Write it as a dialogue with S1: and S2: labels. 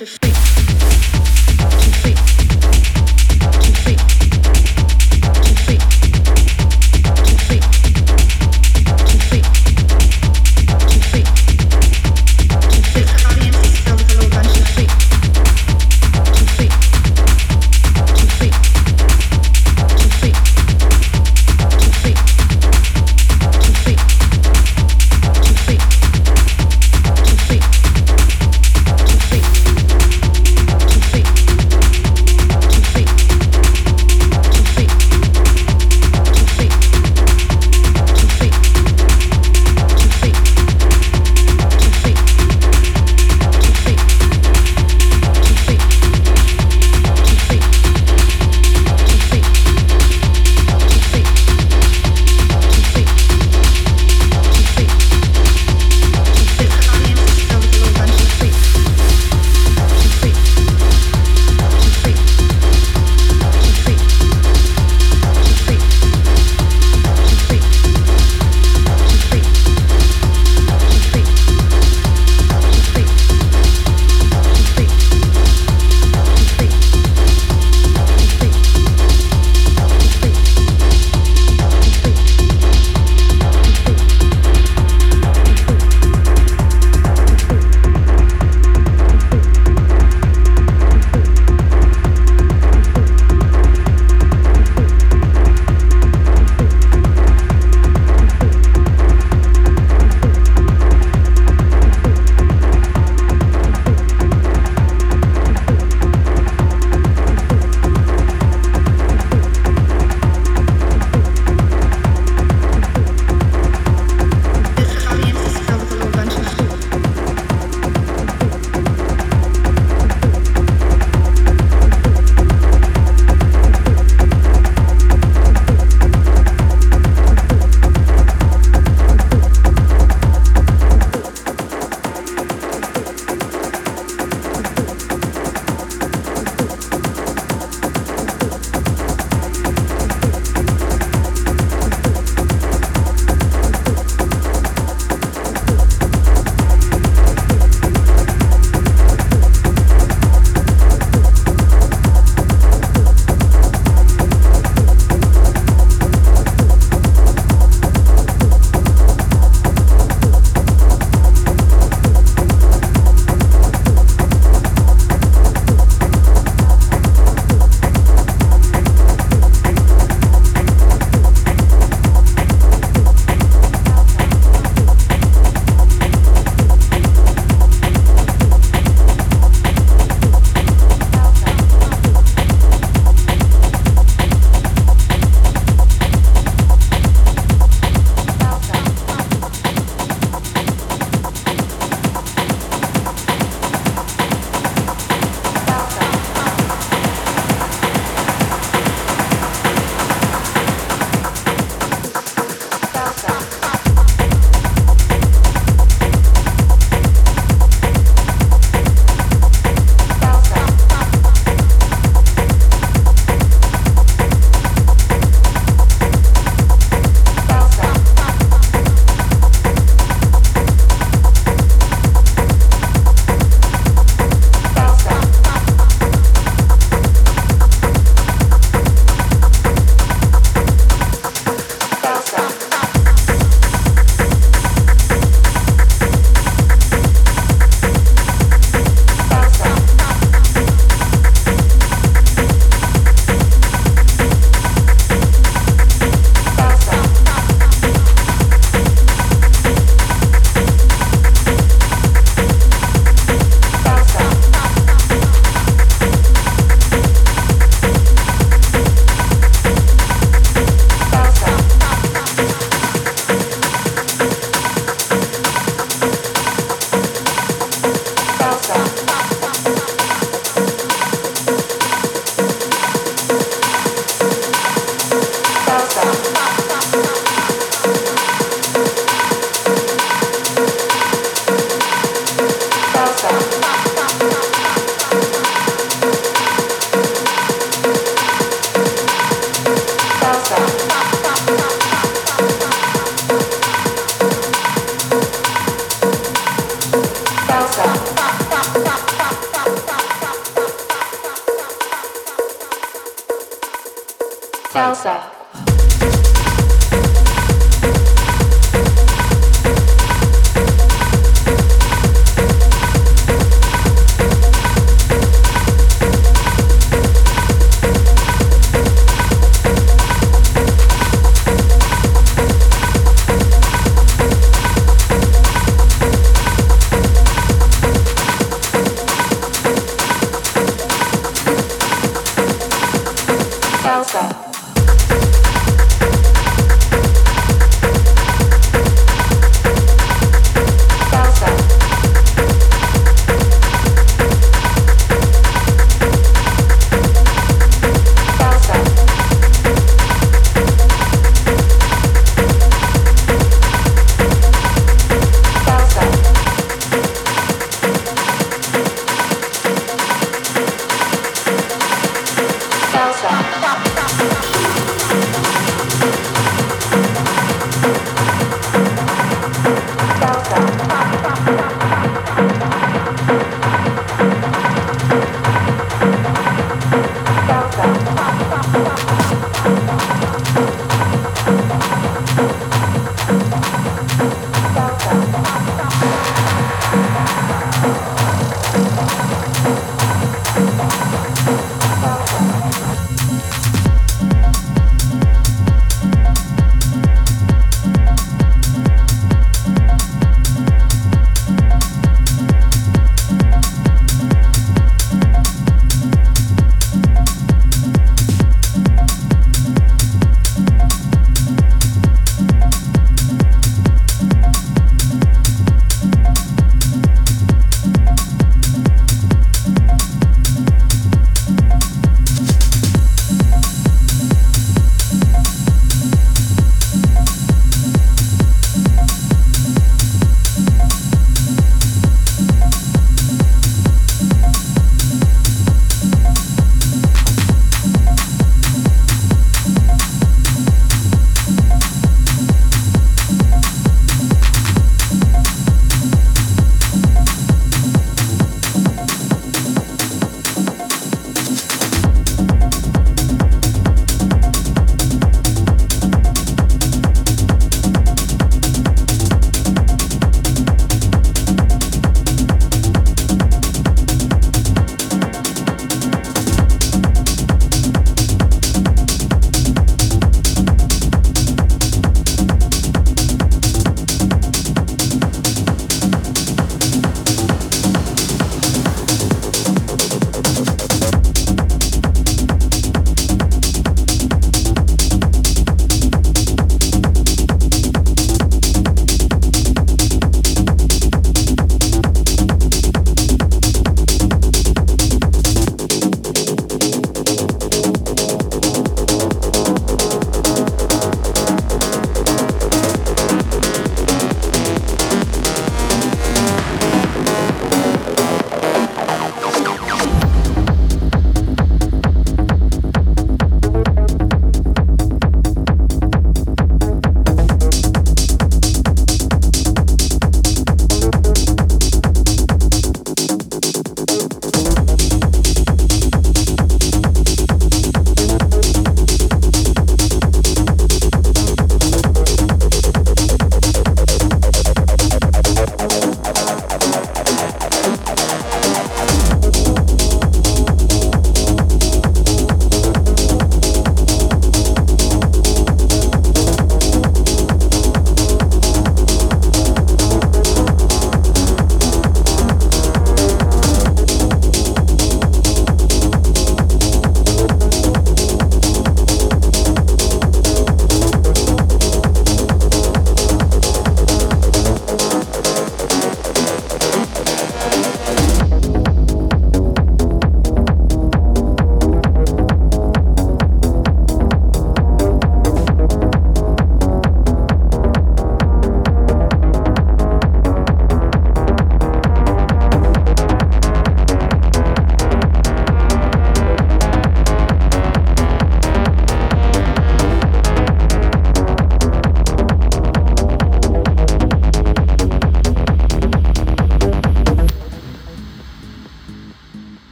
S1: bunch of